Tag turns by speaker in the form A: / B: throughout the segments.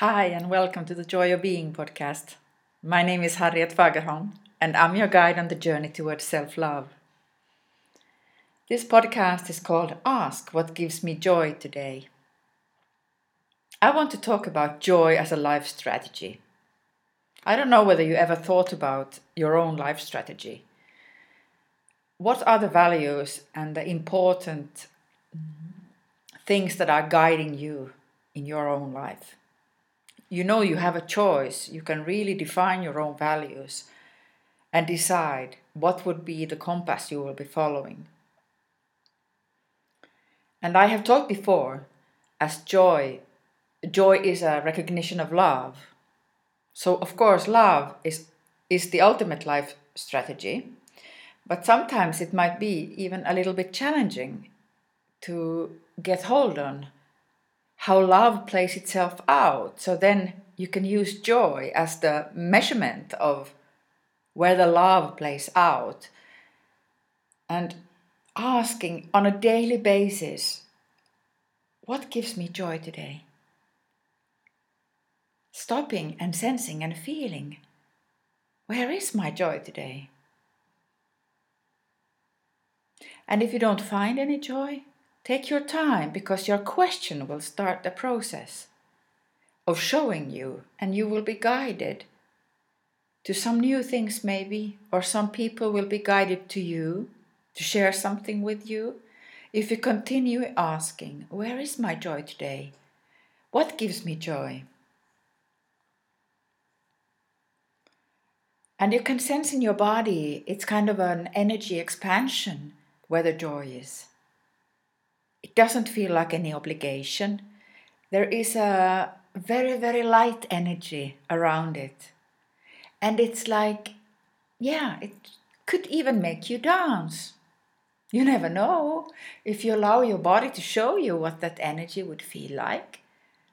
A: Hi, and welcome to the Joy of Being podcast. My name is Harriet Fagerholm, and I'm your guide on the journey towards self love. This podcast is called Ask What Gives Me Joy Today. I want to talk about joy as a life strategy. I don't know whether you ever thought about your own life strategy. What are the values and the important things that are guiding you in your own life? You know you have a choice. You can really define your own values and decide what would be the compass you will be following. And I have talked before as joy, joy is a recognition of love. So, of course, love is, is the ultimate life strategy, but sometimes it might be even a little bit challenging to get hold on how love plays itself out. So then you can use joy as the measurement of where the love plays out. And asking on a daily basis, what gives me joy today? Stopping and sensing and feeling, where is my joy today? And if you don't find any joy, Take your time because your question will start the process of showing you, and you will be guided to some new things, maybe, or some people will be guided to you to share something with you. If you continue asking, Where is my joy today? What gives me joy? And you can sense in your body, it's kind of an energy expansion where the joy is. It doesn't feel like any obligation. There is a very, very light energy around it. And it's like, yeah, it could even make you dance. You never know if you allow your body to show you what that energy would feel like,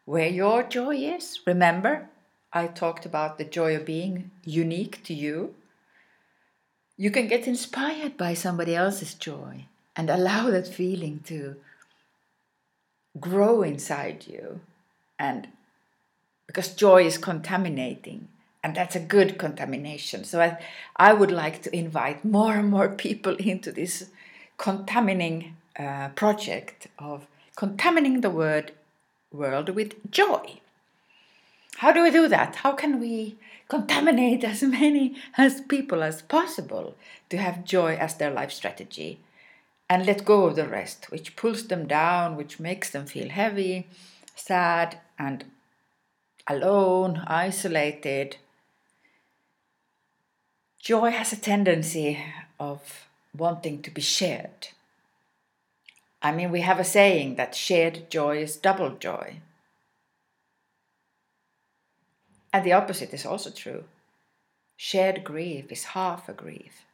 A: where your joy is. Remember, I talked about the joy of being unique to you. You can get inspired by somebody else's joy and allow that feeling to grow inside you and because joy is contaminating and that's a good contamination. So i, I would like to invite more and more people into this contaminating uh, project of contaminating the word world with joy. How do we do that? How can we contaminate as many as people as possible to have joy as their life strategy and let go of the rest, which pulls them down, which makes them feel heavy, sad, and alone, isolated. Joy has a tendency of wanting to be shared. I mean, we have a saying that shared joy is double joy. And the opposite is also true. Shared grief is half a grief.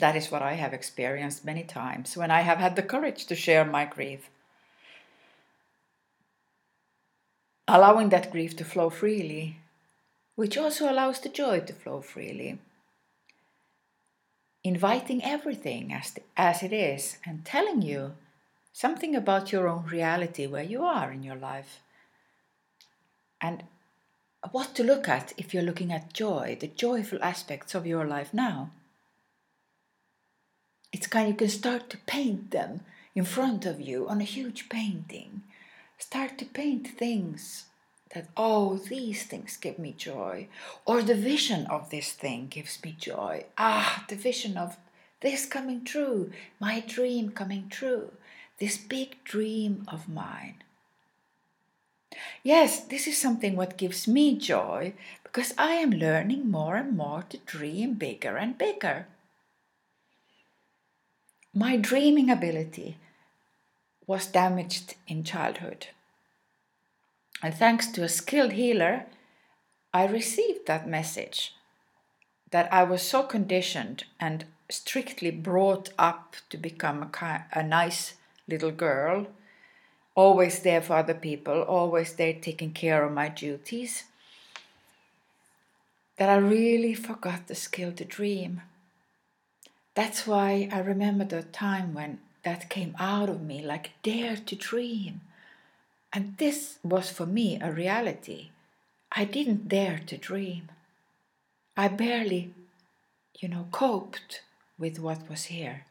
A: That is what I have experienced many times when I have had the courage to share my grief. Allowing that grief to flow freely, which also allows the joy to flow freely. Inviting everything as, the, as it is and telling you something about your own reality where you are in your life. And what to look at if you're looking at joy, the joyful aspects of your life now it's kind of, you can start to paint them in front of you on a huge painting. Start to paint things that, oh, these things give me joy. Or the vision of this thing gives me joy. Ah, the vision of this coming true, my dream coming true, this big dream of mine. Yes, this is something what gives me joy because I am learning more and more to dream bigger and bigger my dreaming ability was damaged in childhood. And thanks to a skilled healer, I received that message that I was so conditioned and strictly brought up to become a, a nice little girl, always there for other people, always there taking care of my duties, that I really forgot the skill to dream. That's why I remember the time when that came out of me like dare to dream. And this was for me a reality. I didn't dare to dream. I barely, you know, coped with what was here.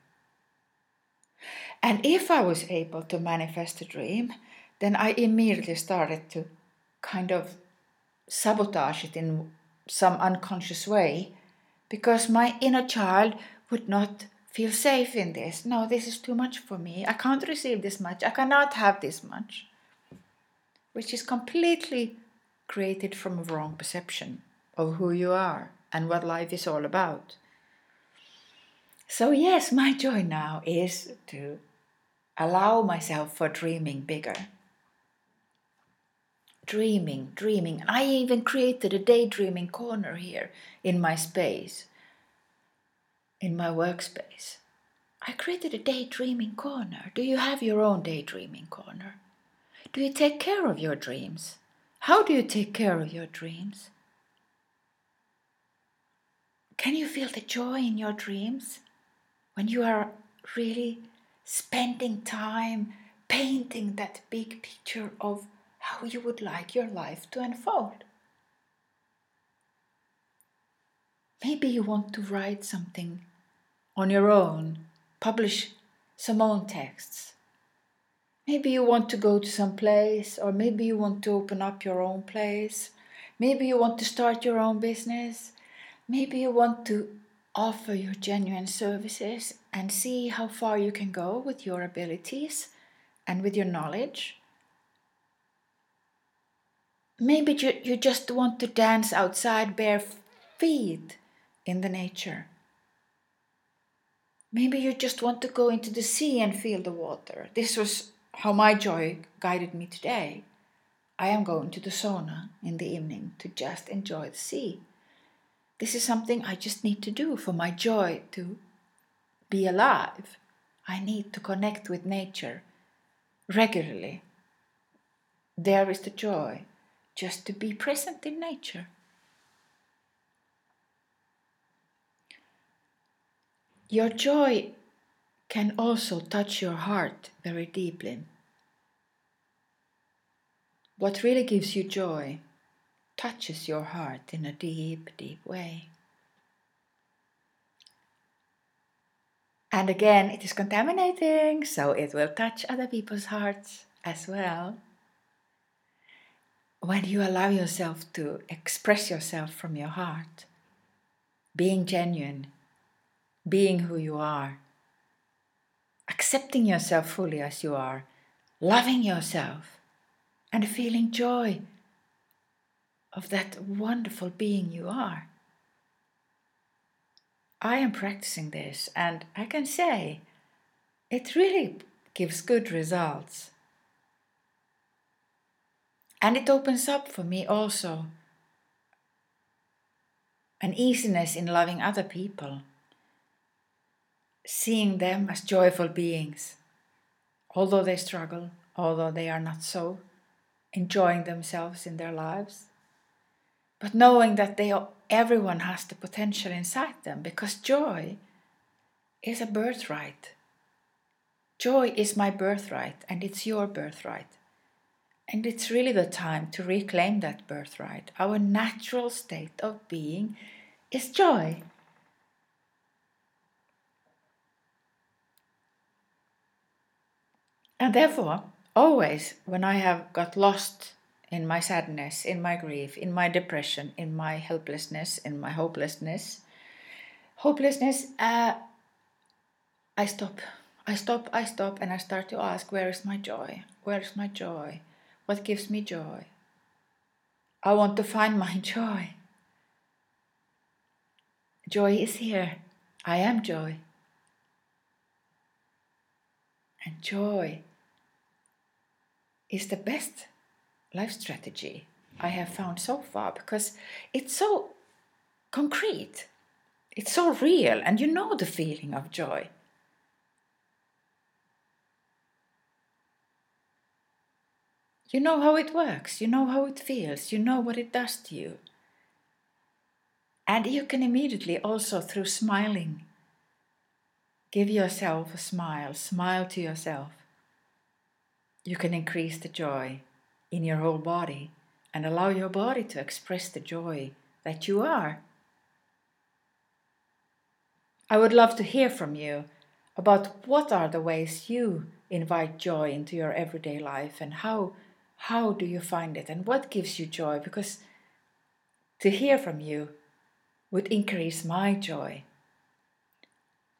A: And if I was able to manifest a dream, then I immediately started to kind of sabotage it in some unconscious way because my inner child would not feel safe in this. No, this is too much for me. I can't receive this much. I cannot have this much. Which is completely created from a wrong perception of who you are and what life is all about. So, yes, my joy now is to allow myself for dreaming bigger. Dreaming, dreaming. I even created a daydreaming corner here in my space, in my workspace. I created a daydreaming corner. Do you have your own daydreaming corner? Do you take care of your dreams? How do you take care of your dreams? Can you feel the joy in your dreams when you are really spending time painting that big picture of how you would like your life to unfold? Maybe you want to write something on your own, publish some own texts. Maybe you want to go to some place, or maybe you want to open up your own place. Maybe you want to start your own business. Maybe you want to offer your genuine services and see how far you can go with your abilities and with your knowledge. Maybe you, you just want to dance outside bare feet in the nature. Maybe you just want to go into the sea and feel the water. This was how my joy guided me today. I am going to the sauna in the evening to just enjoy the sea. This is something I just need to do for my joy to be alive. I need to connect with nature regularly. There is the joy, just to be present in nature. Your joy can also touch your heart very deeply. What really gives you joy touches your heart in a deep, deep way. And again, it is contaminating, so it will touch other people's hearts as well. When you allow yourself to express yourself from your heart, being genuine, being who you are, accepting yourself fully as you are, loving yourself, and feeling joy of that wonderful being you are. I am practicing this, and I can say it really gives good results. And it opens up for me also an easiness in loving other people, seeing them as joyful beings, although they struggle, although they are not so, enjoying themselves in their lives but knowing that they everyone has the potential inside them because joy is a birthright. Joy is my birthright and it's your birthright. And it's really the time to reclaim that birthright. Our natural state of being is joy. And therefore, always when I have got lost in my sadness, in my grief, in my depression, in my helplessness, in my hopelessness. Hopelessness, uh, I stop. I stop, I stop, and I start to ask, where is my joy? Where is my joy? What gives me joy? I want to find my joy. Joy is here. I am joy. And joy is the best life strategy I have found so far because it's so concrete, it's so real, and you know the feeling of joy. You know how it works, you know how it feels, you know what it does to you. And you can immediately also, through smiling, give yourself a smile, smile to yourself. You can increase the joy in your whole body and allow your body to express the joy that you are. I would love to hear from you about what are the ways you invite joy into your everyday life and how how do you find it and what gives you joy because to hear from you would increase my joy.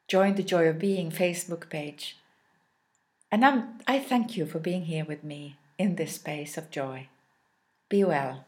A: Join the Joy of Being Facebook page. And I'm, I thank you for being here with me in this space of joy. Be well.